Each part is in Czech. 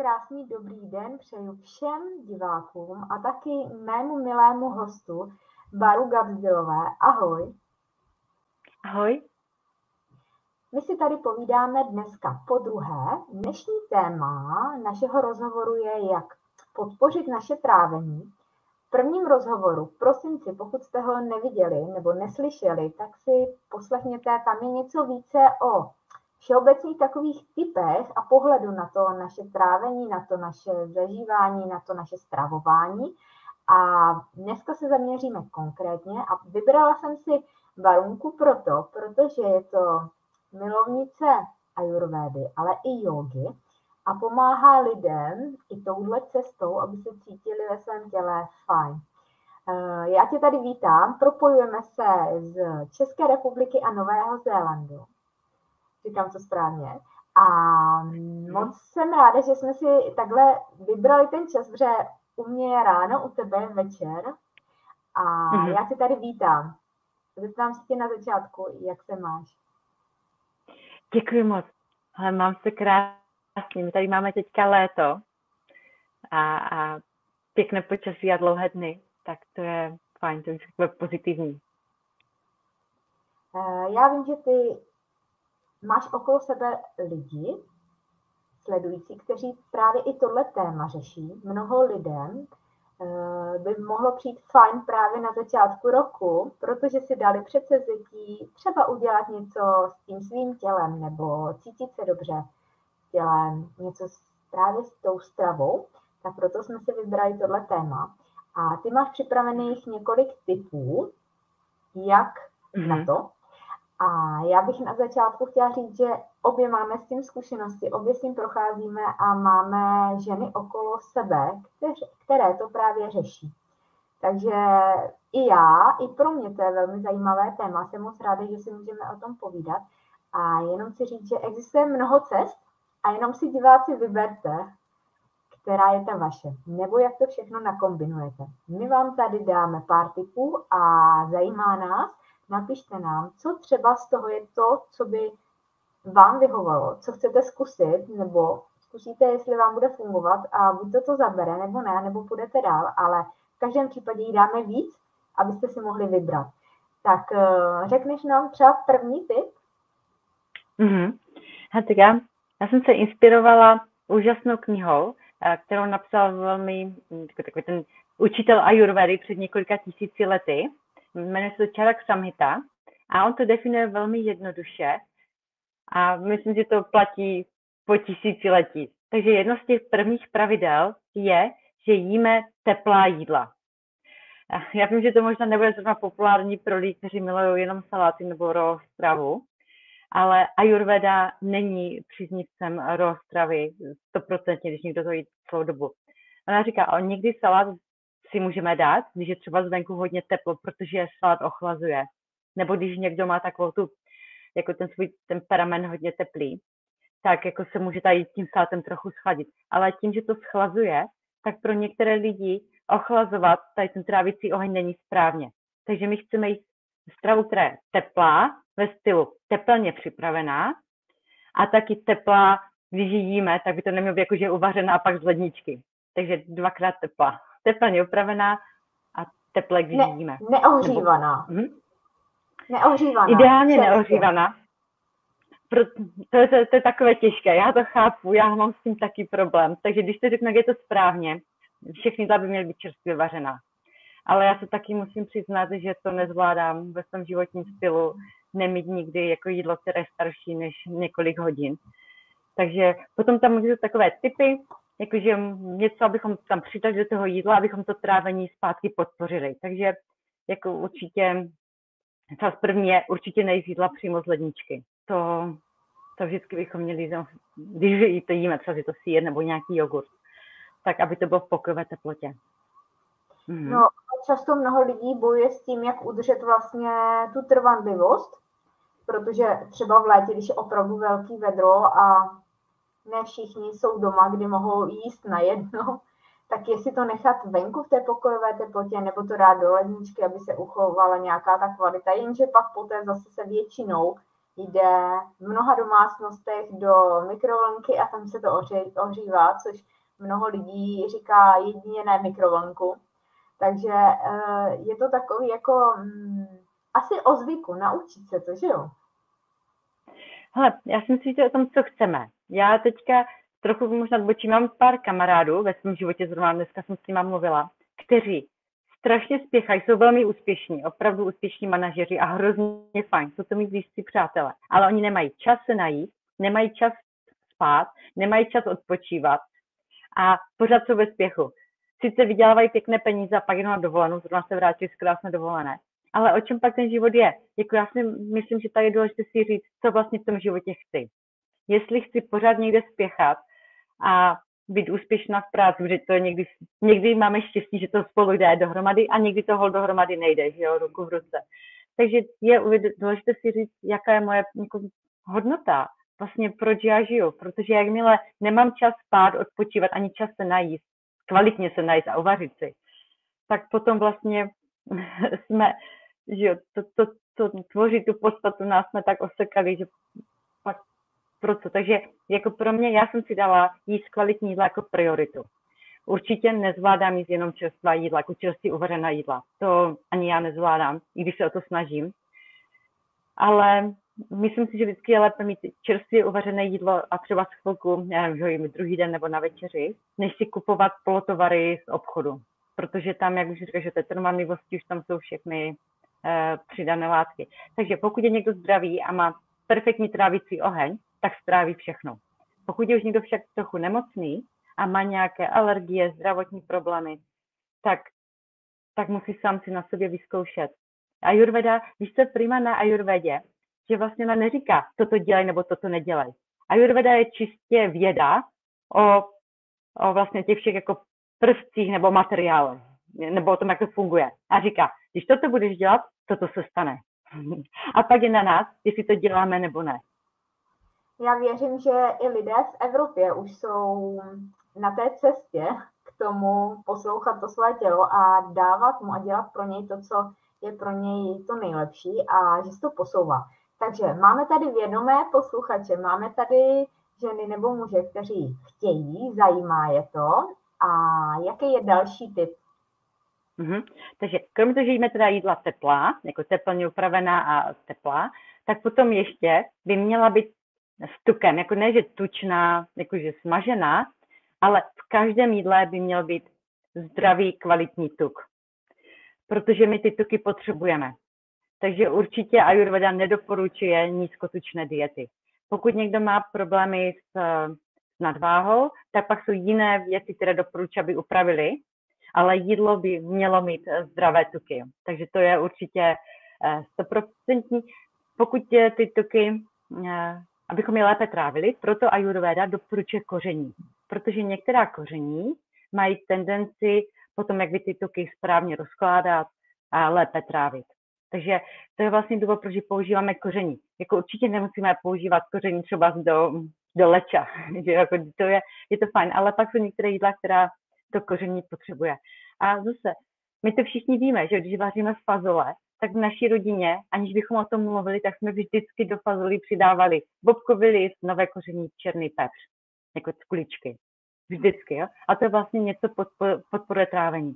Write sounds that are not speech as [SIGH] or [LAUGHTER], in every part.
krásný dobrý den přeju všem divákům a taky mému milému hostu Baru Gabzdilové. Ahoj. Ahoj. My si tady povídáme dneska po druhé. Dnešní téma našeho rozhovoru je, jak podpořit naše trávení. V prvním rozhovoru v prosinci, pokud jste ho neviděli nebo neslyšeli, tak si poslechněte, tam je něco více o všeobecných takových typech a pohledu na to naše trávení, na to naše zažívání, na to naše stravování. A dneska se zaměříme konkrétně a vybrala jsem si Varunku proto, protože je to milovnice ajurvédy, ale i jogy a pomáhá lidem i touhle cestou, aby se cítili ve svém těle fajn. Eh, já tě tady vítám, propojujeme se z České republiky a Nového Zélandu říkám to správně. A moc jsem ráda, že jsme si takhle vybrali ten čas, protože u mě je ráno, u tebe je večer. A mm-hmm. já tě tady vítám. Zeptám se tě na začátku, jak se máš. Děkuji moc. Ale mám se krásně. My tady máme teďka léto a, a pěkné počasí a dlouhé dny, tak to je fajn, to je pozitivní. Eh, já vím, že ty máš okolo sebe lidi, sledující, kteří právě i tohle téma řeší. Mnoho lidem eh, by mohlo přijít fajn právě na začátku roku, protože si dali předsevzetí třeba udělat něco s tím svým tělem nebo cítit se dobře tělem, něco právě s tou stravou, tak proto jsme si vybrali tohle téma. A ty máš připravených několik typů, jak mm-hmm. na to. A já bych na začátku chtěla říct, že obě máme s tím zkušenosti, obě s tím procházíme a máme ženy okolo sebe, které, to právě řeší. Takže i já, i pro mě to je velmi zajímavé téma. Jsem moc ráda, že si můžeme o tom povídat. A jenom si říct, že existuje mnoho cest a jenom si diváci vyberte, která je ta vaše, nebo jak to všechno nakombinujete. My vám tady dáme pár tipů a zajímá nás, napište nám, co třeba z toho je to, co by vám vyhovalo, co chcete zkusit, nebo zkusíte, jestli vám bude fungovat a buď to to zabere, nebo ne, nebo půjdete dál, ale v každém případě jí dáme víc, abyste si mohli vybrat. Tak uh, řekneš nám třeba první tip? Mm-hmm. Já, já jsem se inspirovala úžasnou knihou, eh, kterou napsal velmi takový ten učitel Ayurvedy před několika tisíci lety jmenuje se to Charak Samhita a on to definuje velmi jednoduše a myslím, že to platí po tisíciletí. Takže jedno z těch prvních pravidel je, že jíme teplá jídla. Já vím, že to možná nebude zrovna populární pro lidi, kteří milují jenom saláty nebo raw stravu, ale Ayurveda není příznivcem raw stravy, stoprocentně, když někdo to jí celou dobu. Ona říká, o někdy salát si můžeme dát, když je třeba zvenku hodně teplo, protože salát ochlazuje. Nebo když někdo má takovou tu, jako ten svůj temperament hodně teplý, tak jako se může tady tím salátem trochu schladit. Ale tím, že to schlazuje, tak pro některé lidi ochlazovat tady ten trávicí oheň není správně. Takže my chceme jít stravu, která je teplá, ve stylu teplně připravená a taky teplá, když jíme, tak by to nemělo být jako, že je uvařená a pak z ledničky. Takže dvakrát teplá teplně upravená a teple, když ne, jíme. Neohřívaná. Nebo, hm? Neohřívaná. Ideálně Čerstě. neohřívaná. Pro, to, je, to, to je takové těžké, já to chápu, já mám s tím taky problém. Takže když to řeknu, jak je to správně, všechny by měly být čerstvě vařená. Ale já se taky musím přiznat, že to nezvládám ve svém životním stylu nemít nikdy jako jídlo, které je starší než několik hodin. Takže potom tam můžu takové typy, jakože něco, abychom tam přidali do toho jídla, abychom to trávení zpátky podpořili. Takže jako určitě, čas první je určitě nejíst jídla přímo z ledničky. To, to vždycky bychom měli, když to jíme, třeba že to sír nebo nějaký jogurt, tak aby to bylo v pokojové teplotě. Mhm. No, často mnoho lidí bojuje s tím, jak udržet vlastně tu trvanlivost, protože třeba v létě, když je opravdu velký vedro a ne všichni jsou doma, kdy mohou jíst na jedno, tak jestli to nechat venku v té pokojové teplotě, nebo to dát do ledničky, aby se uchovala nějaká ta kvalita, jenže pak poté zase se většinou jde v mnoha domácnostech do mikrovlnky a tam se to ohřívá, což mnoho lidí říká jedině ne mikrovlnku. Takže eh, je to takový jako mm, asi o zvyku, naučit se to, že jo? Hele, já si myslím, že o tom, co chceme. Já teďka trochu možná odbočím, mám pár kamarádů ve svém životě, zrovna dneska jsem s nimi mluvila, kteří strašně spěchají, jsou velmi úspěšní, opravdu úspěšní manažeři a hrozně fajn, jsou to mít blízcí přátelé, ale oni nemají čas se najít, nemají čas spát, nemají čas odpočívat a pořád jsou ve spěchu. Sice vydělávají pěkné peníze a pak jenom na dovolenou, zrovna se vrátili z krásné dovolené, ale o čem pak ten život je? Jako já si myslím, že tady je důležité si říct, co vlastně v tom životě chci. Jestli chci pořád někde spěchat a být úspěšná v práci, protože to je někdy, někdy máme štěstí, že to spolu jde dohromady a někdy to hol dohromady nejde, že jo, ruku v ruce. Takže je důležité si říct, jaká je moje jako, hodnota, vlastně proč já žiju, protože jakmile nemám čas spát, odpočívat, ani čas se najíst, kvalitně se najíst a uvařit si, tak potom vlastně [LAUGHS] jsme, že jo, to, to, to tvoří tu podstatu, nás jsme tak osekali, že proto. Takže jako pro mě, já jsem si dala jíst kvalitní jídla jako prioritu. Určitě nezvládám jíst jenom čerstvá jídla, jako čerstvě uvařená jídla. To ani já nezvládám, i když se o to snažím. Ale myslím si, že vždycky je lépe mít čerstvě uvařené jídlo a třeba z chvilku, nevím, druhý den nebo na večeři, než si kupovat polotovary z obchodu. Protože tam, jak už říkáš, že té trvanlivosti už tam jsou všechny uh, přidané látky. Takže pokud je někdo zdravý a má perfektní trávicí oheň, tak stráví všechno. Pokud je už někdo však trochu nemocný a má nějaké alergie, zdravotní problémy, tak, tak musí sám si na sobě vyzkoušet. Ayurveda, víš co prima na Ayurvedě, že vlastně ona neříká, toto dělej nebo toto nedělej. Ayurveda je čistě věda o, o vlastně těch všech jako prvcích nebo materiálech, nebo o tom, jak to funguje. A říká, když toto budeš dělat, toto se stane. [LAUGHS] A pak je na nás, jestli to děláme nebo ne. Já věřím, že i lidé v Evropě už jsou na té cestě k tomu poslouchat to své tělo a dávat mu a dělat pro něj to, co je pro něj to nejlepší a že se to posouvá. Takže máme tady vědomé posluchače, máme tady ženy nebo muže, kteří chtějí, zajímá je to. A jaký je další typ? Mm-hmm. Takže kromě toho, že jíme teda jídla teplá, jako teplně upravená a teplá, tak potom ještě by měla být s tukem, jako ne, že tučná, jakože smažená, ale v každém jídle by měl být zdravý, kvalitní tuk. Protože my ty tuky potřebujeme. Takže určitě Ayurveda nedoporučuje nízkotučné diety. Pokud někdo má problémy s, s nadváhou, tak pak jsou jiné věci, které doporučuji, aby upravili, ale jídlo by mělo mít zdravé tuky. Takže to je určitě eh, stoprocentní. Pokud ty tuky eh, abychom je lépe trávili, proto Ayurveda doporučuje koření, protože některá koření mají tendenci potom, jak by ty tuky správně rozkládat a lépe trávit. Takže to je vlastně důvod, proč používáme koření. Jako určitě nemusíme používat koření třeba do, do leča, [LAUGHS] jako to je, je to fajn, ale pak jsou některé jídla, která to koření potřebuje. A zase, my to všichni víme, že když vaříme fazole, tak v naší rodině, aniž bychom o tom mluvili, tak jsme vždycky do fazolí přidávali bobkový list, nové koření, černý pepř, jako kuličky. Vždycky, jo? A to je vlastně něco podporuje trávení.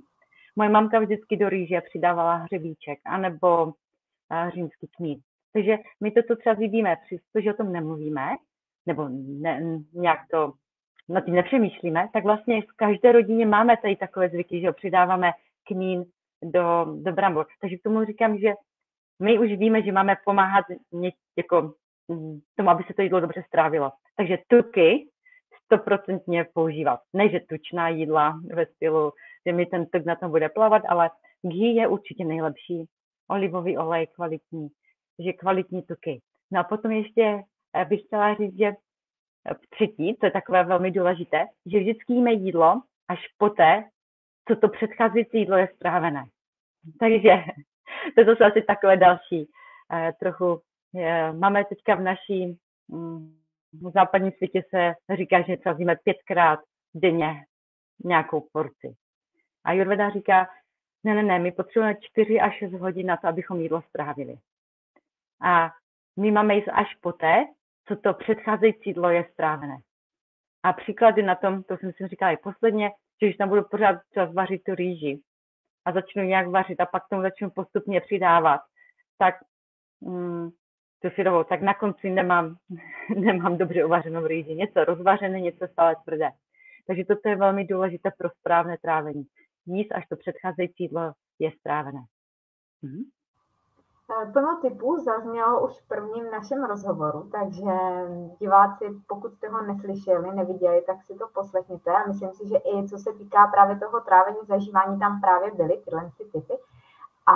Moje mamka vždycky do rýže přidávala hřebíček, anebo hřínský kmín. Takže my toto třeba vidíme, přestože o tom nemluvíme, nebo ne, nějak to na tím nepřemýšlíme, tak vlastně v každé rodině máme tady takové zvyky, že ho přidáváme kmín, do, do brambor. Takže k tomu říkám, že my už víme, že máme pomáhat ně, jako, mm, tomu, aby se to jídlo dobře strávilo. Takže tuky stoprocentně používat. Ne, že tučná jídla ve stylu, že mi ten tuk na tom bude plavat, ale ghee je určitě nejlepší. Olivový olej kvalitní, že kvalitní tuky. No a potom ještě eh, bych chtěla říct, že eh, třetí, to je takové velmi důležité, že vždycky jíme jídlo až poté, co to předcházející jídlo je strávené. [LAUGHS] Takže to jsou asi takové další eh, trochu. Eh, máme teďka v naší mm, v západním světě se říká, že třeba pětkrát denně nějakou porci. A Jurveda říká, ne, ne, ne, my potřebujeme 4 až 6 hodin na to, abychom jídlo strávili. A my máme jíst až poté, co to předcházející jídlo je strávené. A příklady na tom, to jsem si říkala i posledně, že když tam budu pořád čas vařit tu rýži a začnu nějak vařit a pak tomu začnu postupně přidávat, tak mm, to si dovol, tak na konci nemám, [LAUGHS] nemám dobře uvařenou rýži. Něco rozvařené, něco stále tvrdé. Takže toto je velmi důležité pro správné trávení. Jíst, až to předcházející jídlo je strávené. Mhm. Eh, plno typů zaznělo už v prvním našem rozhovoru, takže diváci, pokud jste ho neslyšeli, neviděli, tak si to poslechněte. A myslím si, že i co se týká právě toho trávení, zažívání, tam právě byly tyhle ty typy. A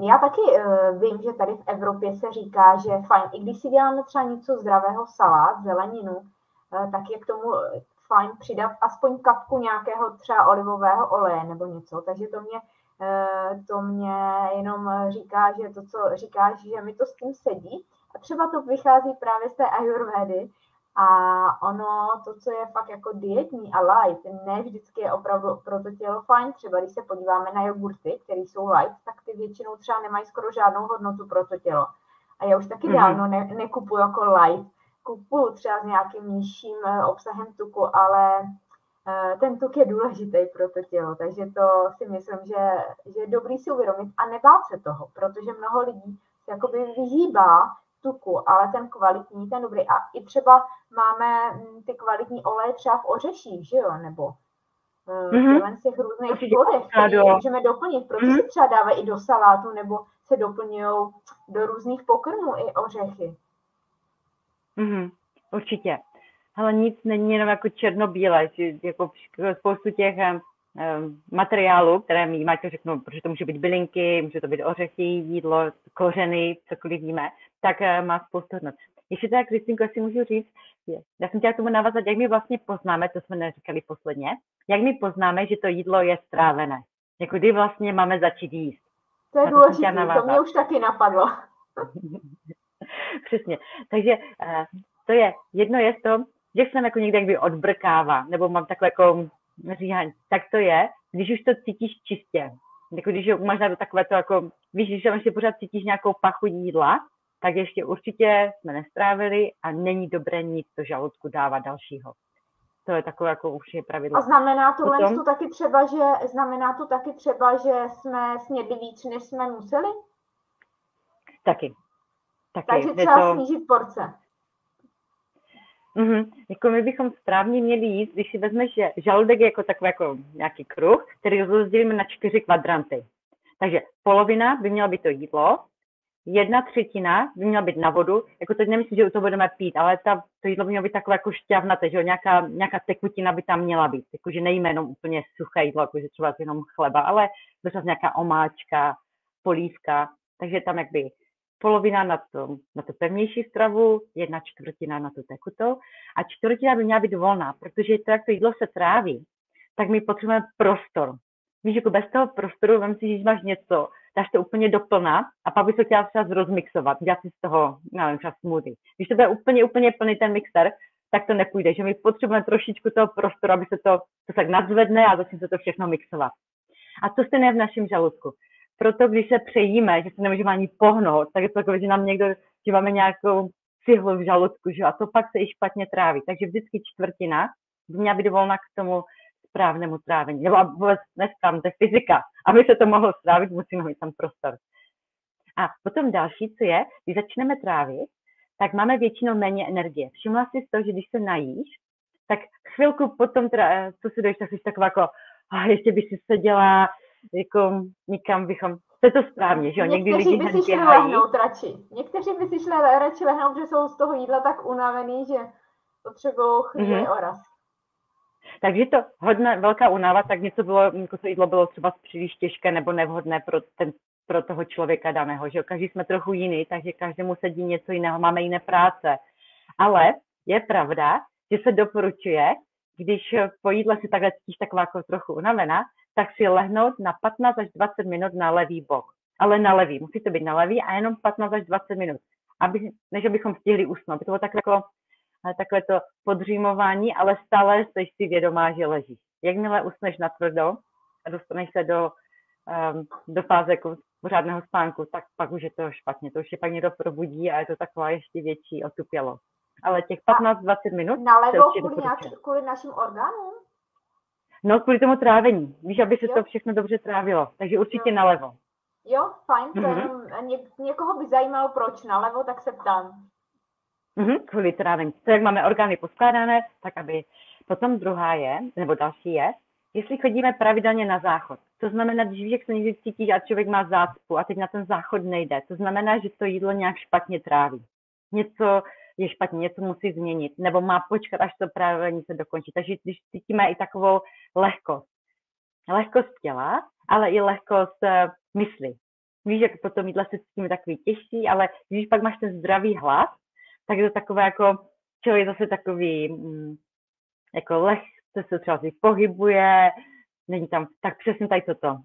já taky uh, vím, že tady v Evropě se říká, že fajn, i když si děláme třeba něco zdravého, salát, zeleninu, uh, tak je k tomu fajn přidat aspoň kapku nějakého třeba olivového oleje nebo něco. Takže to mě to mě jenom říká, že to, co říkáš, že mi to s tím sedí. A třeba to vychází právě z té ayurvedy. A ono, to, co je fakt jako dietní a light, ne vždycky je opravdu pro to tělo fajn. Třeba když se podíváme na jogurty, které jsou light, tak ty většinou třeba nemají skoro žádnou hodnotu pro to tělo. A já už taky mm-hmm. dávno ne, nekupuju jako light. Kupuju třeba s nějakým nižším eh, obsahem tuku, ale Eh, ten tuk je důležitý pro to tělo, takže to si myslím, že, že je dobrý si uvědomit a nebát se toho, protože mnoho lidí se jakoby vyhýbá tuku, ale ten kvalitní, ten dobrý. A i třeba máme mm, ty kvalitní oleje třeba v ořeších, že jo, nebo mm-hmm. z těch různých plodech, které můžeme doplnit, protože mm-hmm. se třeba dávají i do salátu, nebo se doplňují do různých pokrmů i ořechy. Mm-hmm. Určitě ale nic není jenom jako černobílé, že jako spoustu těch um, materiálů, které my máte řeknu, protože to může být bylinky, může to být ořechy, jídlo, kořeny, cokoliv víme, tak uh, má spoustu hodnot. Ještě tak, Kristýnko, si můžu říct, je, já jsem chtěla tomu navazat, jak my vlastně poznáme, to jsme neříkali posledně, jak my poznáme, že to jídlo je strávené. Jako kdy vlastně máme začít jíst. To je důležité, to mě už taky napadlo. [LAUGHS] Přesně. Takže uh, to je, jedno je to, že jsem jako někde jakby odbrkává, nebo mám takové jako říhání, tak to je, když už to cítíš čistě. Jako když máš na to takové to jako, víš, když ještě pořád cítíš nějakou pachu jídla, tak ještě určitě jsme nestrávili a není dobré nic do žaludku dávat dalšího. To je takové jako už je pravidlo. A znamená to Potom... to taky třeba, že znamená to taky třeba, že jsme snědli víc, než jsme museli? Taky. taky. Takže třeba to... snížit porce. Mm-hmm. Jako my bychom správně měli jít, když si vezmeš, že žaludek je jako takový jako nějaký kruh, který rozdělíme na čtyři kvadranty. Takže polovina by měla být to jídlo, jedna třetina by měla být na vodu, jako teď nemyslím, že to budeme pít, ale ta, to jídlo by mělo být takové jako šťavnaté, že nějaká, nějaká tekutina by tam měla být, jakože nejme jenom úplně suché jídlo, jakože třeba jenom chleba, ale třeba nějaká omáčka, polívka, takže tam jakby polovina na, to, na tu pevnější stravu, jedna čtvrtina na tu tekutou a čtvrtina by měla být volná, protože to, jak to jídlo se tráví, tak my potřebujeme prostor. Víš, jako bez toho prostoru, vem si, že máš něco, dáš to úplně doplná a pak by to chtěla třeba zrozmixovat, dělat si z toho, nevím, třeba smoothie. Když to bude úplně, úplně plný ten mixer, tak to nepůjde, že my potřebujeme trošičku toho prostoru, aby se to, to tak nadzvedne a začne se to všechno mixovat. A to stejné v našem žaludku proto když se přejíme, že se nemůžeme ani pohnout, tak je to takové, že nám někdo, že máme nějakou cihlu v žaludku, že? a to pak se i špatně tráví. Takže vždycky čtvrtina by měla být volna k tomu správnému trávení. Nebo vůbec nesprávně, to je fyzika. Aby se to mohlo strávit, musíme mít tam prostor. A potom další, co je, když začneme trávit, tak máme většinou méně energie. Všimla jsi to, že když se najíš, tak chvilku potom, teda, co si dojíš, tak jsi taková jako, a ještě by si seděla, jako nikam bychom, to je to správně, že jo, někdy lidi by si šli lehnout radši. Někteří by si šli radši lehnout, že jsou z toho jídla tak unavený, že potřebují chvíli mm-hmm. oraz. Takže to hodně velká únava, tak něco bylo, jako to jídlo bylo třeba příliš těžké nebo nevhodné pro, ten, pro toho člověka daného, že jo? každý jsme trochu jiný, takže každému sedí něco jiného, máme jiné práce. Ale je pravda, že se doporučuje, když po jídle si takhle cítíš taková jako trochu unavená, tak si lehnout na 15 až 20 minut na levý bok. Ale na levý, musí to být na levý a jenom 15 až 20 minut. Aby, než abychom stihli usnout. To bylo tak jako, takové to podřímování, ale stále jsi si vědomá, že ležíš. Jakmile usneš na tvrdo a dostaneš se do, um, do fáze jako pořádného spánku, tak pak už je to špatně. To už je pak někdo probudí a je to taková ještě větší otupělost. Ale těch 15-20 minut... Nalevo kvůli, nějaký, kvůli našim orgánům? No, kvůli tomu trávení. Víš, aby se jo. to všechno dobře trávilo. Takže určitě jo. nalevo. Jo, fajn. Mm-hmm. Ně, někoho by zajímalo, proč nalevo, tak se ptám. Mm-hmm, kvůli trávení. To, jak máme orgány poskládané, tak aby... Potom druhá je, nebo další je, jestli chodíme pravidelně na záchod. To znamená, když víš, jak se někdy cítíš a člověk má zácpu a teď na ten záchod nejde, to znamená, že to jídlo nějak špatně tráví. Něco je špatně, něco musí změnit, nebo má počkat, až to právě se dokončí. Takže když cítíme i takovou lehkost, lehkost těla, ale i lehkost uh, mysli. Víš, jak potom jídla se cítíme takový těžší, ale když pak máš ten zdravý hlad, tak je to takové jako, člověk zase takový, mm, jako lehce se třeba pohybuje, není tam, tak přesně tady toto,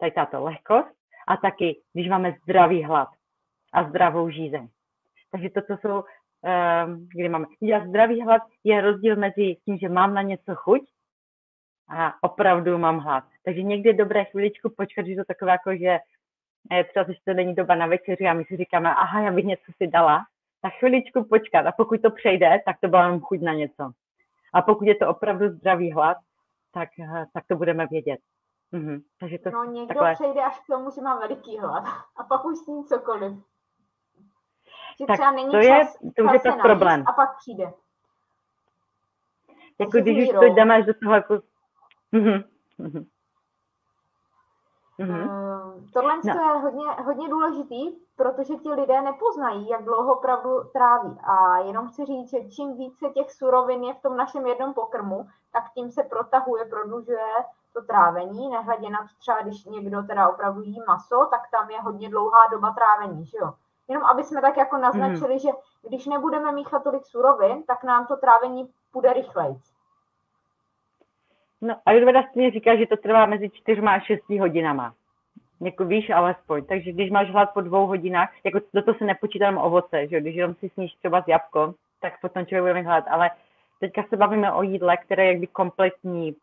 tady tato lehkost a taky, když máme zdravý hlad a zdravou žízeň. Takže toto jsou Ehm, kdy máme. Já zdravý hlad je rozdíl mezi tím, že mám na něco chuť a opravdu mám hlad. Takže někdy je dobré chviličku počkat, že to takové jako, že eh, třeba že to není doba na večeři a my si říkáme, aha, já bych něco si dala, tak chviličku počkat a pokud to přejde, tak to byla chuť na něco. A pokud je to opravdu zdravý hlad, tak, eh, tak to budeme vědět. Mhm. Takže to no někdo takové... přejde až k tomu, že má veliký hlad a pak už s ním cokoliv. Že tak třeba není to čas, je, to už je to problém. A pak přijde. Jako Takže když už to jdeme až do toho jako... Mm-hmm. Mm-hmm. tohle no. je hodně, hodně důležitý, protože ti lidé nepoznají, jak dlouho opravdu tráví. A jenom chci říct, že čím více těch surovin je v tom našem jednom pokrmu, tak tím se protahuje, prodlužuje to trávení, nehledě na to třeba, když někdo teda opravdu jí maso, tak tam je hodně dlouhá doba trávení, že jo? Jenom aby jsme tak jako naznačili, mm. že když nebudeme míchat tolik surovin, tak nám to trávení půjde rychleji. No, Ayurveda stejně říká, že to trvá mezi čtyřma a šesti hodinama. Jako víš, alespoň. Takže když máš hlad po dvou hodinách, jako do toho se nepočítám ovoce, že když jenom si sníš třeba z jabko, tak potom člověk bude mít hlad. Ale teďka se bavíme o jídle, které je jakby kompletní,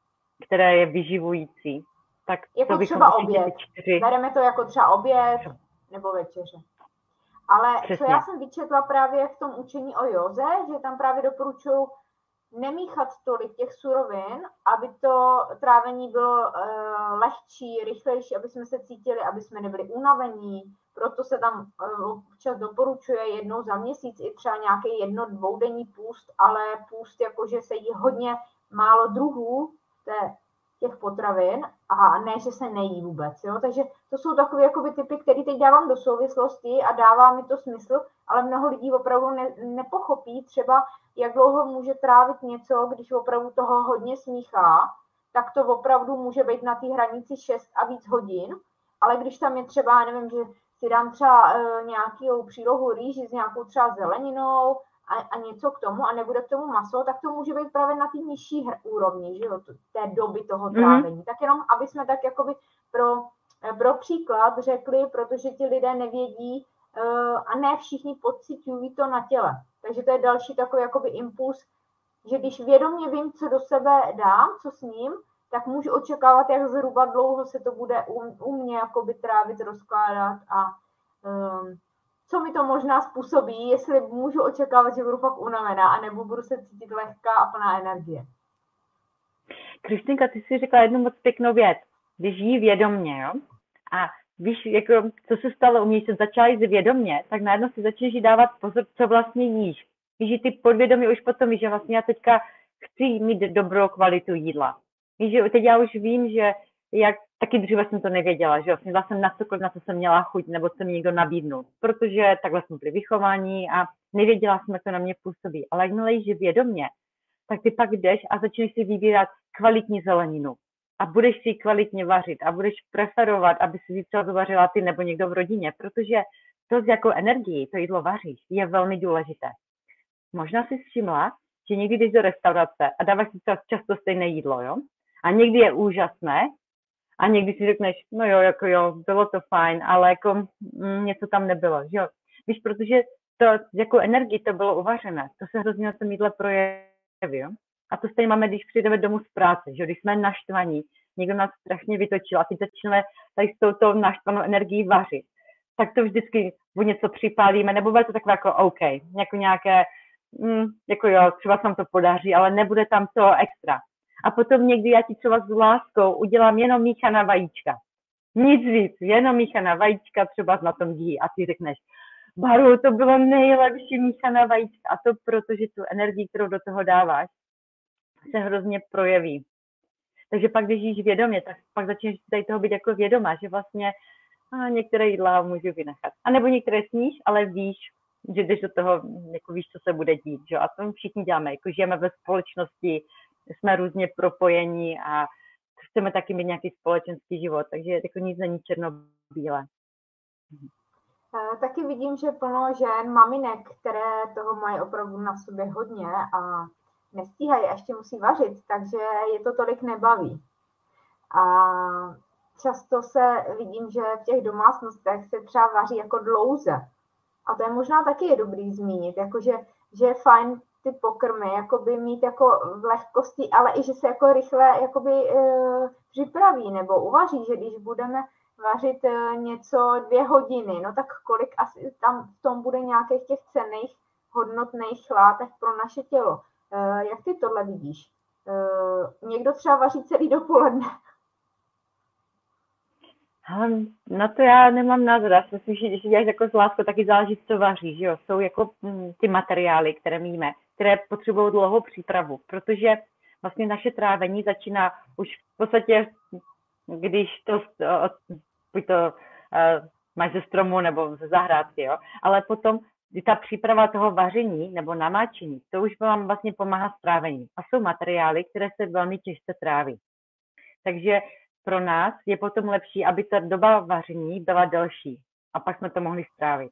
které je vyživující. Tak jako to třeba oběd. Čtyři... Bereme to jako třeba oběd nebo večeře. Ale Přesně. co já jsem vyčetla právě v tom učení o joze, že tam právě doporučují nemíchat tolik těch surovin, aby to trávení bylo uh, lehčí, rychlejší, aby jsme se cítili, aby jsme nebyli unavení. Proto se tam uh, občas doporučuje jednou za měsíc i třeba nějaký jedno, dvoudenní půst, ale půst jakože se jí hodně málo druhů té těch potravin a ne, že se nejí vůbec. Jo? Takže to jsou takové jakoby, typy, které teď dávám do souvislosti a dává mi to smysl, ale mnoho lidí opravdu ne, nepochopí třeba, jak dlouho může trávit něco, když opravdu toho hodně smíchá, tak to opravdu může být na té hranici 6 a víc hodin, ale když tam je třeba, nevím, že si dám třeba e, nějakou přílohu rýži s nějakou třeba zeleninou, a, a něco k tomu a nebude k tomu maso, tak to může být právě na té nižší úrovni, že jo, té doby toho mhm. trávení. Mm-hmm. Tak jenom, aby jsme tak jakoby pro, pro příklad řekli, protože ti lidé nevědí uh, a ne všichni pocitují to na těle. Takže to je další takový jakoby impuls, že když vědomě vím, co do sebe dám, co s ním, tak můžu očekávat, jak zhruba dlouho se to bude u, u mě jakoby trávit, rozkládat a um, co mi to možná způsobí, jestli můžu očekávat, že budu fakt unavená, anebo budu se cítit lehká a plná energie. Kristinka, ty jsi řekla jednu moc pěknou věc. Když jí vědomně, jo? A víš, jako, co se stalo u mě, když začala jít vědomně, tak najednou si začneš dávat pozor, co vlastně jíš. Víš, že ty podvědomě už potom víš, že vlastně já teďka chci mít dobrou kvalitu jídla. Víš, že teď já už vím, že jak taky dříve jsem to nevěděla, že jo, snědla jsem na cokoliv, na co jsem měla chuť, nebo co mi někdo nabídnul, protože takhle jsme byli vychováni a nevěděla jsem, jak to na mě působí. Ale jakmile jíš vědomě, tak ty pak jdeš a začneš si vybírat kvalitní zeleninu a budeš si ji kvalitně vařit a budeš preferovat, aby si ji třeba zvařila ty nebo někdo v rodině, protože to, s jakou energií to jídlo vaříš, je velmi důležité. Možná si všimla, že někdy jdeš do restaurace a dáváš si často stejné jídlo, jo? A někdy je úžasné a někdy si řekneš, no jo, jako jo, bylo to fajn, ale jako mm, něco tam nebylo, že jo. Víš, protože to, jako energii to bylo uvařené, to se hrozně na tom jídle projeví, jo. A to stejně máme, když přijdeme domů z práce, že když jsme naštvaní, někdo nás strašně vytočil a teď začneme tady s touto naštvanou energií vařit, tak to vždycky o něco připálíme, nebo bude to takové jako OK, jako nějaké, mm, jako jo, třeba se nám to podaří, ale nebude tam to extra. A potom někdy já ti třeba s láskou udělám jenom míchaná vajíčka. Nic víc, jenom míchaná vajíčka třeba na tom dí a ty řekneš, Baru, to bylo nejlepší míchaná vajíčka. A to proto, že tu energii, kterou do toho dáváš, se hrozně projeví. Takže pak, když jíš vědomě, tak pak začneš tady toho být jako vědomá, že vlastně a některé jídla můžu vynechat. A nebo některé sníš, ale víš, že jdeš do toho, jako víš, co se bude dít. Že? A to všichni děláme, jako žijeme ve společnosti, jsme různě propojení a chceme taky mít nějaký společenský život, takže jako nic není černobílé. Taky vidím, že plno žen, maminek, které toho mají opravdu na sobě hodně a nestíhají a ještě musí vařit, takže je to tolik nebaví. A často se vidím, že v těch domácnostech se třeba vaří jako dlouze. A to je možná taky je dobrý zmínit, jakože, že je fajn ty pokrmy jakoby mít jako v lehkosti, ale i že se jako rychle jakoby, e, připraví nebo uvaří, že když budeme vařit e, něco dvě hodiny, no tak kolik asi tam v tom bude nějakých těch cených hodnotných látek pro naše tělo. E, jak ty tohle vidíš? E, někdo třeba vaří celý dopoledne. [LAUGHS] na to já nemám názor. Já si myslím, že když děláš jako lásku, taky záleží, co vaří, že jo? Jsou jako hm, ty materiály, které míme které potřebují dlouhou přípravu, protože vlastně naše trávení začíná už v podstatě, když to, buď to uh, máš ze stromu nebo ze zahrádky, jo, ale potom ta příprava toho vaření nebo namáčení, to už vám vlastně pomáhá s trávením. A jsou materiály, které se velmi těžce tráví. Takže pro nás je potom lepší, aby ta doba vaření byla delší a pak jsme to mohli strávit.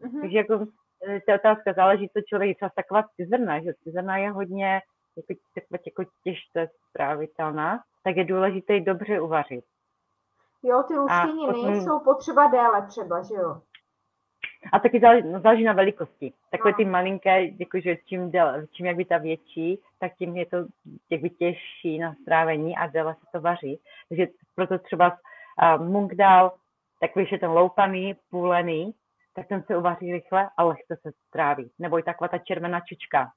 Mm-hmm. Takže jako Eh, ta otázka záleží, co člověk třeba taková cizrna, že cizrna je hodně jako, jako, jako těžce strávitelná, tak je důležité dobře uvařit. Jo, ty luštěniny potom... jsou potřeba déle třeba, že jo? A taky záleží, no, záleží na velikosti. Takové no. ty malinké, jakože čím, déle, čím jak by ta větší, tak tím je to jak těžší na strávení a déle se to vaří. Takže proto třeba uh, munk dal, takový je ten loupaný, půlený, tak ten se uvaří rychle a lehce se stráví. Nebo i taková ta červená čučka,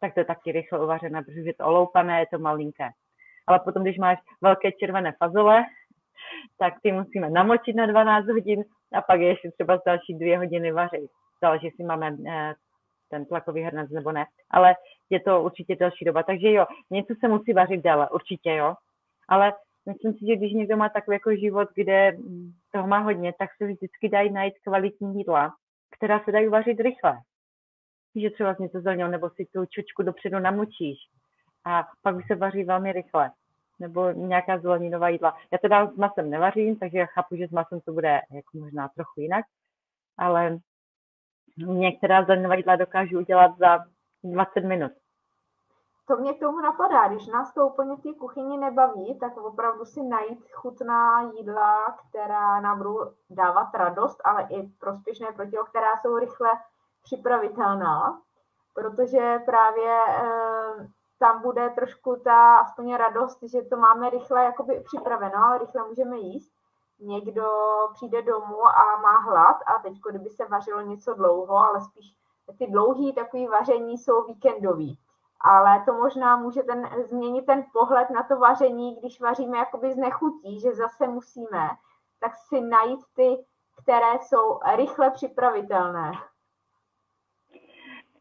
tak to je taky rychle uvařené, protože je to oloupané, je to malinké. Ale potom, když máš velké červené fazole, tak ty musíme namočit na 12 hodin a pak je ještě třeba další dvě hodiny vařit. Záleží, jestli máme eh, ten tlakový hrnec nebo ne. Ale je to určitě delší doba. Takže jo, něco se musí vařit déle, určitě jo. Ale myslím si, že když někdo má takový jako život, kde toho má hodně, tak se vždycky dají najít kvalitní jídla, která se dají vařit rychle. Že třeba něco zelňou, nebo si tu čočku dopředu namočíš a pak už se vaří velmi rychle. Nebo nějaká zeleninová jídla. Já teda s masem nevařím, takže já chápu, že s masem to bude jako možná trochu jinak, ale některá zeleninová jídla dokážu udělat za 20 minut to mě k tomu napadá, když nás to úplně v té kuchyni nebaví, tak opravdu si najít chutná jídla, která nám budou dávat radost, ale i prospěšné pro která jsou rychle připravitelná, protože právě e, tam bude trošku ta aspoň radost, že to máme rychle jakoby připraveno, rychle můžeme jíst. Někdo přijde domů a má hlad a teď, kdyby se vařilo něco dlouho, ale spíš ty dlouhý takový vaření jsou víkendový ale to možná může ten, změnit ten pohled na to vaření, když vaříme jakoby z nechutí, že zase musíme, tak si najít ty, které jsou rychle připravitelné.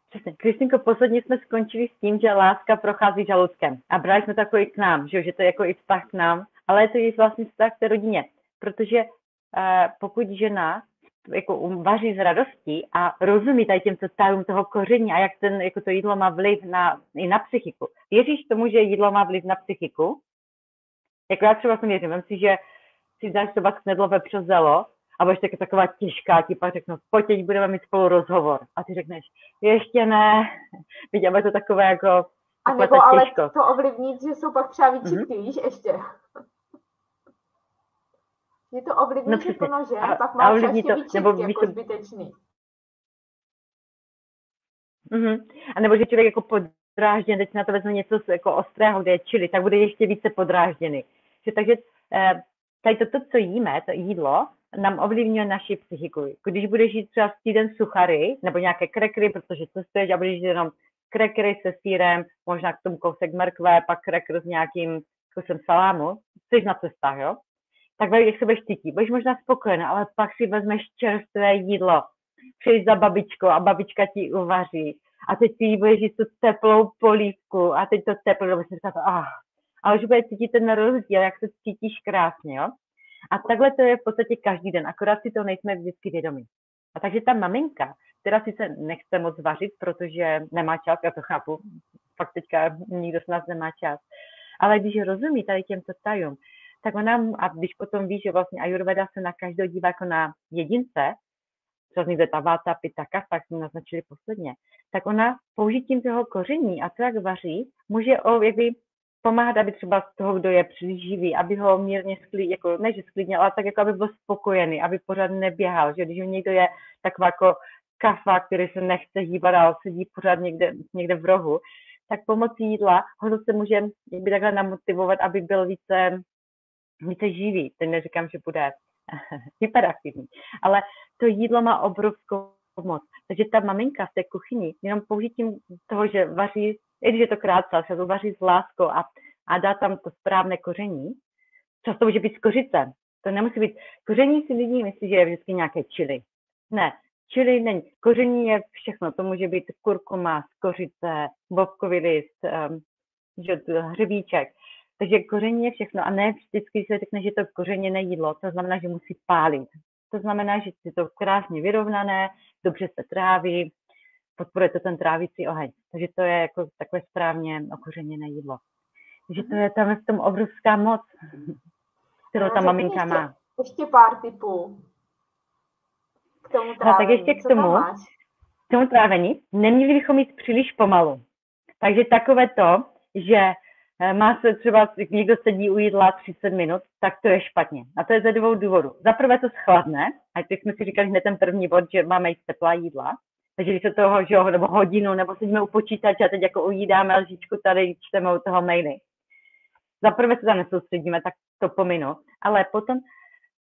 Přesně. Kristýnko, posledně jsme skončili s tím, že láska prochází žaludkem. A brali jsme i k nám, že, že to je jako i vztah k nám, ale je to i vlastně vztah k té rodině. Protože uh, pokud žena jako vaří z radostí a rozumí tady těmto tajům toho koření a jak ten, jako to jídlo má vliv na, i na psychiku. Věříš tomu, že jídlo má vliv na psychiku? Jako já třeba jsem věřím, myslím si, že si dáš třeba knedlo vepřozelo a budeš taky taková těžká, ti pak řeknu, pojď, teď budeme mít spolu rozhovor. A ty řekneš, ještě ne, [LAUGHS] vidíme to takové jako a nebo ale to ovlivnit, že jsou pak třeba výčitky, mm-hmm. víš, ještě. Je to ovlivní no, plno žen, a, pak má ještě to, výčitky nebo jako to... zbytečný. Mm-hmm. A nebo že člověk jako podrážděn, teď na to vezme něco jako ostrého, kde je čili, tak bude ještě více podrážděný. Že, takže eh, tady toto, co jíme, to jídlo, nám ovlivňuje naši psychiku. Když budeš jít třeba týden suchary, nebo nějaké krekry, protože cestuješ a budeš jít jenom krekry se sírem, možná k tomu kousek mrkve, pak krekr s nějakým kusem salámu, jsi na cestách, jo? Tak jak se budeš cítit, budeš možná spokojená, ale pak si vezmeš čerstvé jídlo, přijdeš za babičkou a babička ti uvaří a teď ty budeš jíst tu teplou polívku a teď to teplo, nebo si říká, ah, ale už bude cítit ten rozdíl, jak se cítíš krásně, jo? A takhle to je v podstatě každý den, akorát si to nejsme vždycky vědomí. A takže ta maminka, která sice nechce moc vařit, protože nemá čas, já to chápu, fakt teďka nikdo z nás nemá čas, ale když rozumí tady těmto tajům, tak ona, a když potom ví, že vlastně Ayurveda se na každého dívá jako na jedince, třeba ta váta, pita, kasa, jsme naznačili posledně, tak ona použitím toho koření a to, jak vaří, může o, jakby pomáhat, aby třeba z toho, kdo je příživý, aby ho mírně sklid, jako ne, že sklidnil, ale tak jako aby byl spokojený, aby pořád neběhal, že když někdo je taková jako kafa, který se nechce hýbat, ale sedí pořád někde, někde v rohu, tak pomocí jídla ho zase může by takhle namotivovat, aby byl více, více živý. Teď neříkám, že bude [LAUGHS] hyperaktivní, ale to jídlo má obrovskou moc. Takže ta maminka v té kuchyni, jenom použitím toho, že vaří i když je to krátce, se to vaří s láskou a, a dá tam to správné koření. Často může být z kořice. To nemusí být, koření si lidi myslí, že je vždycky nějaké čili. Ne, čili není. Koření je všechno, to může být kurkuma, kořice, bobkový list, um, hřebíček. Takže koření je všechno a ne vždycky se řekne, že to kořeněné jídlo, to znamená, že musí pálit. To znamená, že je to krásně vyrovnané, dobře se tráví, podporuje to ten trávící oheň. Takže to je jako takové správně okořeněné jídlo. Takže to je tam v tom obrovská moc, [LAUGHS] kterou ta maminka ještě, má. Ještě pár typů k tomu trávení. No, tak ještě k tomu, k tomu trávení. Neměli bychom jít příliš pomalu. Takže takové to, že má se třeba, někdo sedí u jídla 30 minut, tak to je špatně. A to je ze dvou důvodů. Za prvé to schladne, a teď jsme si říkali hned ten první bod, že máme jít teplá jídla. Takže když se toho, že jo, nebo hodinu, nebo sedíme u počítače a teď jako ujídáme lžičku tady, čteme u toho maily. Za prvé se tam nesoustředíme, tak to pominu, ale potom,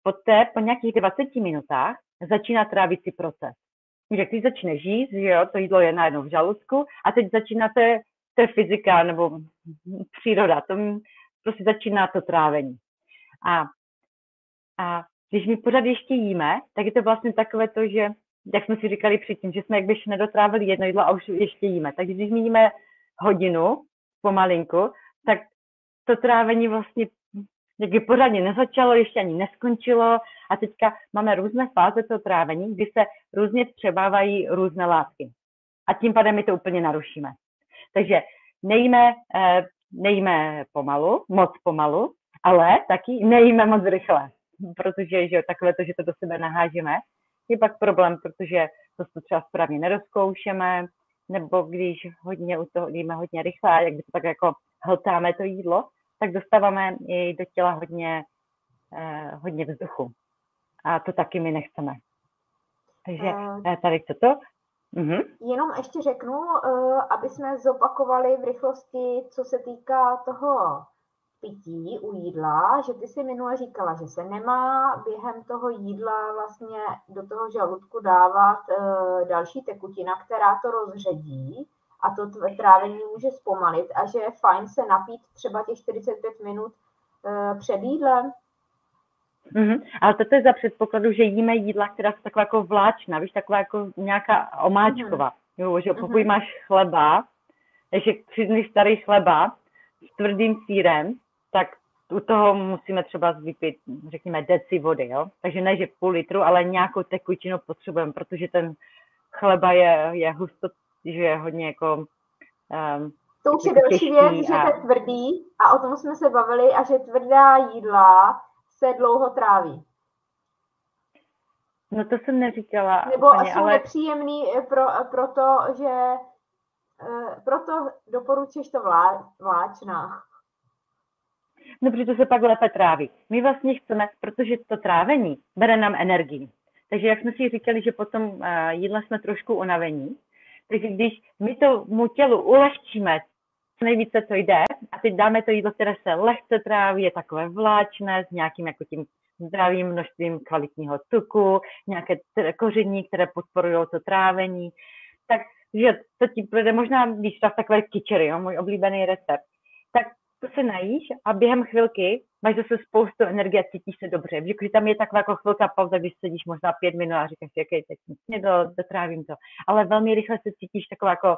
poté, po nějakých 20 minutách, začíná trávicí proces. Když začne žít, že jo, to jídlo je najednou v žaludku a teď začíná to, je fyzika nebo příroda, to prostě začíná to trávení. A, a když my pořád ještě jíme, tak je to vlastně takové to, že jak jsme si říkali předtím, že jsme jak byš nedotrávili jedno jídlo a už ještě jíme. Takže když my jíme hodinu pomalinku, tak to trávení vlastně jak by pořádně nezačalo, ještě ani neskončilo a teďka máme různé fáze toho trávení, kdy se různě vstřebávají různé látky. A tím pádem my to úplně narušíme. Takže nejíme, eh, nejíme pomalu, moc pomalu, ale taky nejíme moc rychle, protože že takové to, že to do sebe nahážeme, je pak problém, protože to se třeba správně nerozkoušeme, nebo když hodně u toho jíme hodně rychle, jak by to tak jako hltáme to jídlo, tak dostáváme i do těla hodně, eh, hodně vzduchu. A to taky my nechceme. Takže eh, tady co Mhm. Jenom ještě řeknu, uh, aby jsme zopakovali v rychlosti, co se týká toho pití u jídla, že ty si minule říkala, že se nemá během toho jídla vlastně do toho žaludku dávat e, další tekutina, která to rozředí a to trávení může zpomalit a že je fajn se napít třeba těch 45 minut e, před jídlem. Mm-hmm. Ale to je za předpokladu, že jíme jídla, která jsou taková jako vláčná, víš, taková jako nějaká omáčková. Mm-hmm. Jo, že pokud mm-hmm. máš chleba, takže tři starý chleba s tvrdým sírem, tak u toho musíme třeba vypít, řekněme, deci vody, jo? Takže ne, že půl litru, ale nějakou tekutinu potřebujeme, protože ten chleba je, je husto, že je hodně jako... Um, to už je další věc, a... že to je tvrdý a o tom jsme se bavili a že tvrdá jídla se dlouho tráví. No to jsem neříkala. Nebo úplně, jsou ale... nepříjemný pro, proto, že eh, proto doporučíš to vlá, vláčná. No, protože se pak lépe tráví. My vlastně chceme, protože to trávení bere nám energii. Takže jak jsme si říkali, že potom uh, jídla jsme trošku unavení, takže když my tomu tělu ulehčíme nejvíce, co jde, a teď dáme to jídlo, které se lehce tráví, je takové vláčné, s nějakým jako tím zdravým množstvím kvalitního tuku, nějaké koření, které podporují to trávení. Tak že to ti bude možná, to takové kyčery, jo, můj oblíbený recept. Tak to se najíš a během chvilky máš zase spoustu energie a cítíš se dobře. Když tam je taková jako chvilka pauza, když sedíš možná pět minut a říkáš, jaký teď mě do, dotrávím to. Ale velmi rychle se cítíš taková jako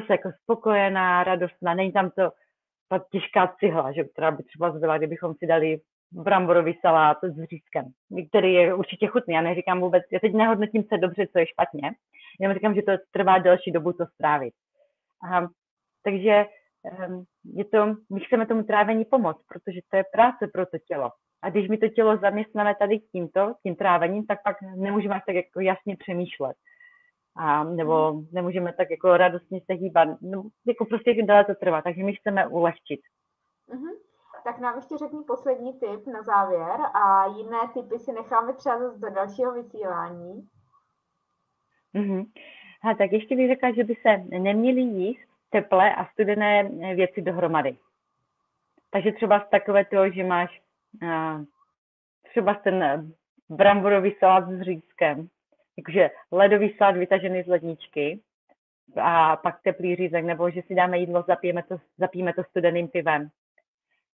zase jako spokojená, radostná, není tam to ta těžká cihla, že, která by třeba zbyla, kdybychom si dali bramborový salát s řízkem, který je určitě chutný. Já neříkám vůbec, já teď nehodnotím se dobře, co je špatně, jenom říkám, že to trvá delší dobu to strávit. A, takže um, je to, my chceme tomu trávení pomoct, protože to je práce pro to tělo. A když my to tělo zaměstnáme tady tímto, tím trávením, tak pak nemůžeme tak jako jasně přemýšlet. A, nebo hmm. nemůžeme tak jako radostně se hýbat. No, jako prostě dále to trvá, takže my chceme ulehčit. Mm-hmm. Tak nám ještě řekni poslední tip na závěr a jiné typy si necháme třeba do dalšího vysílání. Mm-hmm. A tak ještě bych řekla, že by se neměly jíst teplé a studené věci dohromady. Takže třeba takové to, že máš uh, třeba ten bramborový salát s řízkem, jakože ledový salát vytažený z ledničky a pak teplý řízek, nebo že si dáme jídlo, zapijeme to, zapijeme to studeným pivem,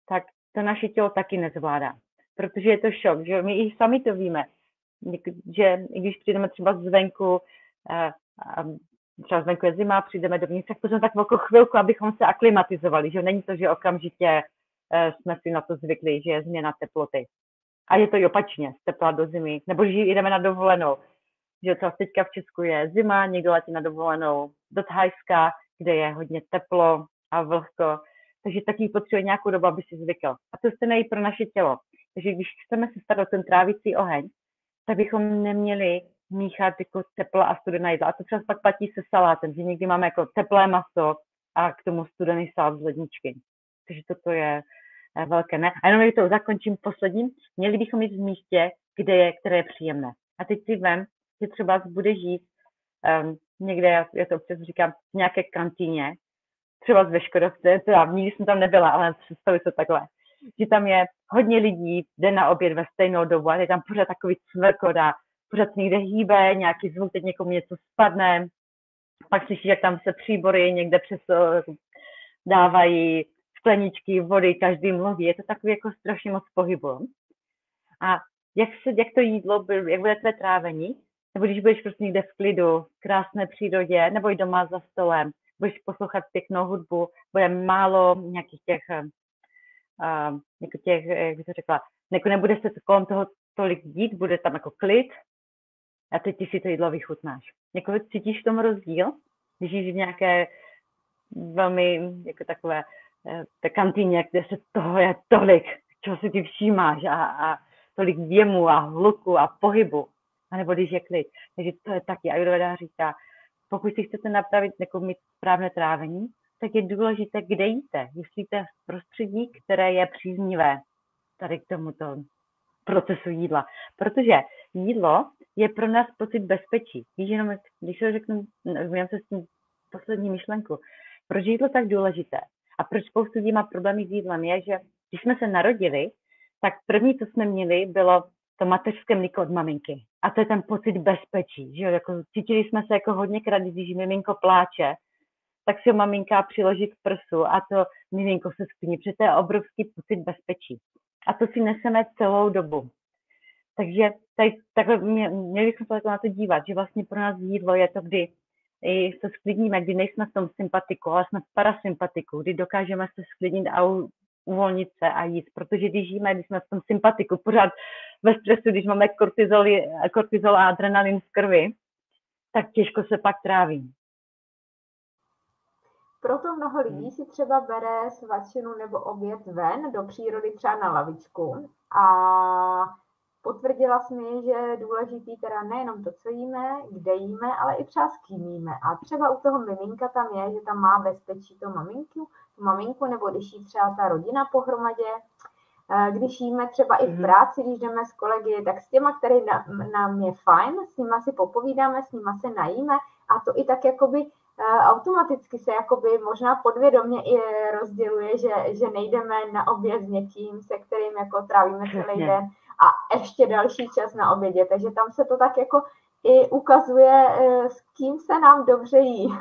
tak to naše tělo taky nezvládá. Protože je to šok, že my i sami to víme, že když přijdeme třeba zvenku, eh, třeba zvenku je zima, přijdeme dovnitř, tak to tak velkou chvilku, abychom se aklimatizovali, že není to, že okamžitě eh, jsme si na to zvykli, že je změna teploty. A je to i opačně, z tepla do zimy, nebo že jdeme na dovolenou. Že třeba teďka v Česku je zima, někdo letí na dovolenou do Thajska, kde je hodně teplo a vlhko, takže taky potřebuje nějakou dobu, aby si zvykl. A to stejné i pro naše tělo. Takže když chceme se starat o ten trávicí oheň, tak bychom neměli míchat jako tepla a studená jídla. A to třeba pak platí se salátem, že někdy máme jako teplé maso a k tomu studený salát z ledničky. Takže toto je eh, velké ne. A jenom to zakončím posledním. Měli bychom jít v místě, kde je, které je příjemné. A teď si vem, že třeba bude žít um, někde, já, já to občas říkám, v nějaké kantýně, třeba z Škodovce, teda nikdy jsem tam nebyla, ale představuji to takhle, že tam je hodně lidí, jde na oběd ve stejnou dobu a je tam pořád takový cvrkot a pořád někde hýbe, nějaký zvuk, teď někomu něco spadne, pak slyší, jak tam se příbory někde přes dávají skleničky vody, každý mluví, je to takový jako strašně moc pohybu. A jak, se, jak to jídlo, jak bude tvé trávení, nebo když budeš prostě někde v klidu, v krásné přírodě, nebo i doma za stolem, budeš poslouchat pěknou hudbu, bude málo nějakých těch, uh, jako těch, jak bych to řekla, jako nebude se kolem toho tolik dít, bude tam jako klid a teď ty si to jídlo vychutnáš. Jako cítíš v tom rozdíl, když jsi v nějaké velmi jako takové eh, té kantýně, kde se toho je tolik, čeho si ty všímáš a, a tolik věmu a hluku a pohybu, anebo když je klid. Takže to je taky, Ayurveda říká, pokud si chcete napravit, jako mít správné trávení, tak je důležité, kde jíte. Jestli jste v prostředí, které je příznivé tady k tomuto procesu jídla. Protože jídlo je pro nás pocit bezpečí. Víš, jenom když se řeknu, mám se s tím poslední myšlenku, proč jídlo tak důležité a proč spoustu lidí má problémy s jídlem, je, že když jsme se narodili, tak první, co jsme měli, bylo to mateřské mlíko od maminky. A to je ten pocit bezpečí, že jo, jako cítili jsme se jako hodněkrát, když miminko pláče, tak si ho maminka přiloží k prsu a to miminko se skní, protože to je obrovský pocit bezpečí. A to si neseme celou dobu. Takže tady, takhle mě, měli bychom se na to dívat, že vlastně pro nás jídlo je to, kdy se sklidníme, kdy nejsme v tom sympatiku, ale jsme v parasympatiku, kdy dokážeme se sklidnit a uvolnit se a jít, protože když žijeme, když jsme v tom sympatiku, pořád ve stresu, když máme kortizol, kortizol a adrenalin v krvi, tak těžko se pak tráví. Proto mnoho lidí hmm. si třeba bere svačinu nebo oběd ven do přírody třeba na lavičku a potvrdila jsi mi, že je důležitý teda nejenom to, co jíme, kde jíme, ale i třeba s kým jíme. A třeba u toho miminka tam je, že tam má bezpečí to maminku, maminku, nebo když jí třeba ta rodina pohromadě, eh, když jíme třeba i v mhm. práci, když jdeme s kolegy, tak s těma, který nám je fajn, s nima si popovídáme, s nima se najíme a to i tak jakoby automaticky se jakoby možná podvědomě i rozděluje, že, že nejdeme na oběd s někým, se kterým jako trávíme celý den a ještě další čas na obědě. Takže tam se to tak jako i ukazuje, eh, s kým se nám dobře jí.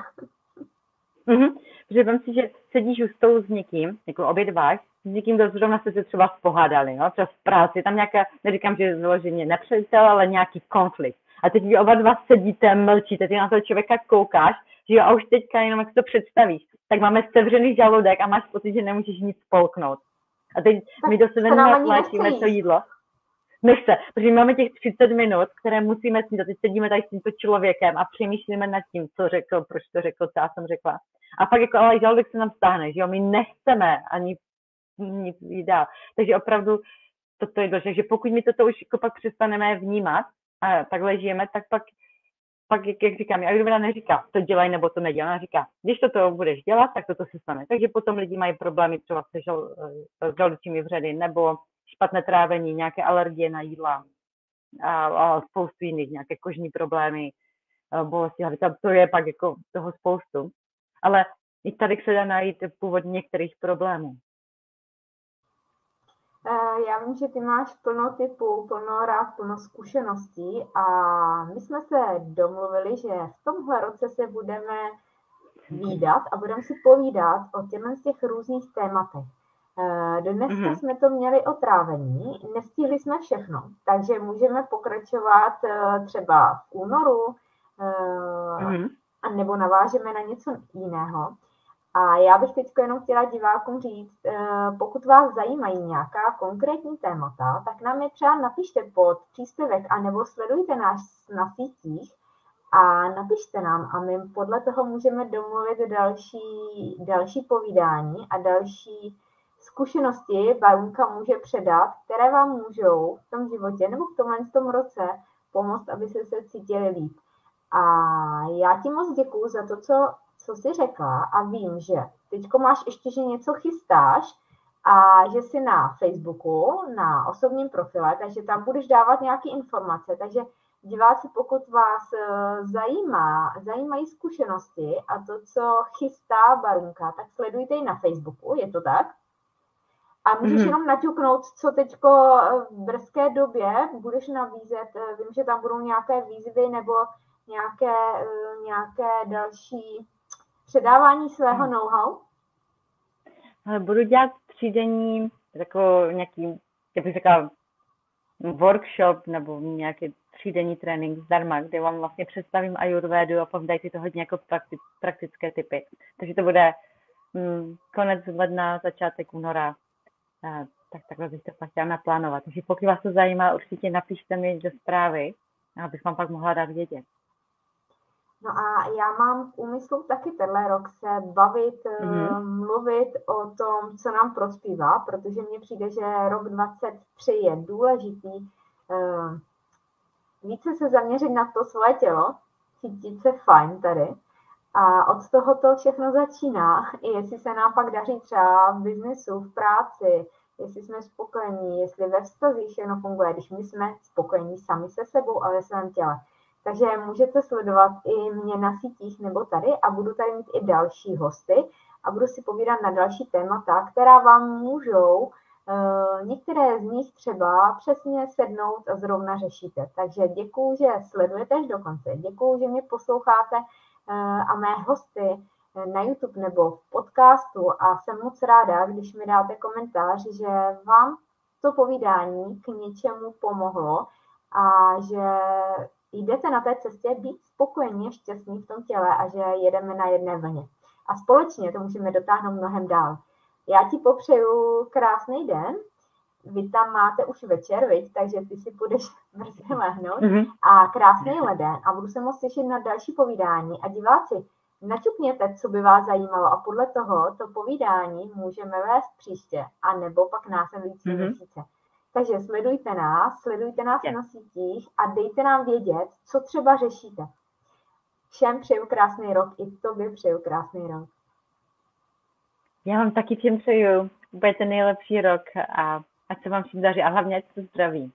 Mm-hmm. Protože vám si, že sedíš u stolu s někým, jako obědváš, s někým, kdo zrovna se se třeba spohádali, no? třeba v práci, tam nějaká, neříkám, že je zloženě nepřátel, ale nějaký konflikt. A teď vy oba dva sedíte, mlčíte, ty na toho člověka koukáš, že jo, a už teďka jenom jak to představíš, tak máme sevřený žaludek a máš pocit, že nemůžeš nic spolknout. A teď tak my do sebe natlačíme to jídlo. Nechce, protože máme těch 30 minut, které musíme snít. A teď sedíme tady s tímto člověkem a přemýšlíme nad tím, co řekl, proč to řekl, co já jsem řekla. A pak jako, ale žaludek se nám stáhne, že jo, my nechceme ani nic dál. Takže opravdu toto je důležité, že pokud my toto už jako pak přestaneme vnímat a takhle žijeme, tak pak pak, jak, jak říkám, Ayurveda neříká, to dělej nebo to nedělej, ona říká, když toto budeš dělat, tak toto se stane. Takže potom lidi mají problémy třeba se žal, s žaludečními vředy nebo špatné trávení, nějaké alergie na jídla a, a spoustu jiných, nějaké kožní problémy, bolesti hlavy. To je pak jako toho spoustu. Ale i tady se dá najít původ některých problémů. Eh, já vím, že ty máš plno typů, plno rád, plno zkušeností a my jsme se domluvili, že v tomhle roce se budeme výdat a budeme si povídat o těchto těch různých tématech. Eh, dneska mm-hmm. jsme to měli o trávení, nestihli jsme všechno, takže můžeme pokračovat eh, třeba v únoru, mm-hmm. a nebo navážeme na něco jiného. A já bych teď jenom chtěla divákům říct, pokud vás zajímají nějaká konkrétní témata, tak nám je třeba napište pod příspěvek a nebo sledujte nás na sítích a napište nám a my podle toho můžeme domluvit další, další povídání a další zkušenosti Barunka může předat, které vám můžou v tom životě nebo v tomhle tom roce pomoct, aby se se cítili líp. A já ti moc děkuju za to, co co jsi řekla a vím, že teďko máš ještě, že něco chystáš a že jsi na Facebooku, na osobním profile, takže tam budeš dávat nějaké informace, takže diváci, pokud vás eh, zajímá, zajímají zkušenosti a to, co chystá Barunka, tak sledujte ji na Facebooku, je to tak? A můžeš mm-hmm. jenom naťuknout, co teďko v brzké době budeš nabízet. Eh, vím, že tam budou nějaké výzvy nebo nějaké, eh, nějaké další předávání svého hmm. know-how? Budu dělat třídenní, jako nějaký, jak bych řekla, workshop nebo nějaký třídenní trénink zdarma, kde vám vlastně představím ayurvedu a povím, si to hodně jako prakti- praktické typy. Takže to bude mm, konec ledna, začátek února. A, tak takhle bych to pak chtěla naplánovat. Takže pokud vás to zajímá, určitě napište mi do zprávy, abych vám pak mohla dát vědět. No a já mám v úmyslu taky tenhle rok se bavit, mm-hmm. mluvit o tom, co nám prospívá, protože mně přijde, že rok 23 je důležitý uh, více se zaměřit na to svoje tělo, cítit se fajn tady. A od toho to všechno začíná, i jestli se nám pak daří třeba v biznesu, v práci, jestli jsme spokojení, jestli ve vztazích všechno funguje, když my jsme spokojení sami se sebou a ve svém těle. Takže můžete sledovat i mě na sítích nebo tady a budu tady mít i další hosty a budu si povídat na další témata, která vám můžou Uh, některé z nich třeba přesně sednout a zrovna řešíte. Takže děkuju, že sledujete až do konce. Děkuju, že mě posloucháte a mé hosty na YouTube nebo v podcastu a jsem moc ráda, když mi dáte komentář, že vám to povídání k něčemu pomohlo a že jdete na té cestě být spokojení, šťastní v tom těle a že jedeme na jedné vlně. A společně to můžeme dotáhnout mnohem dál. Já ti popřeju krásný den, vy tam máte už večer, viď? takže ty si půjdeš [LAUGHS] brzy lehnout mm-hmm. a krásný leden a budu se moc těšit na další povídání a diváci, naťukněte, co by vás zajímalo a podle toho to povídání můžeme vést příště a nebo pak následující mm-hmm. měsíce. Takže sledujte nás, sledujte nás yeah. na sítích a dejte nám vědět, co třeba řešíte. Všem přeju krásný rok, i tobě přeju krásný rok. Já vám taky všem přeju. Bude ten nejlepší rok a ať se vám všem daří a hlavně ať se zdraví.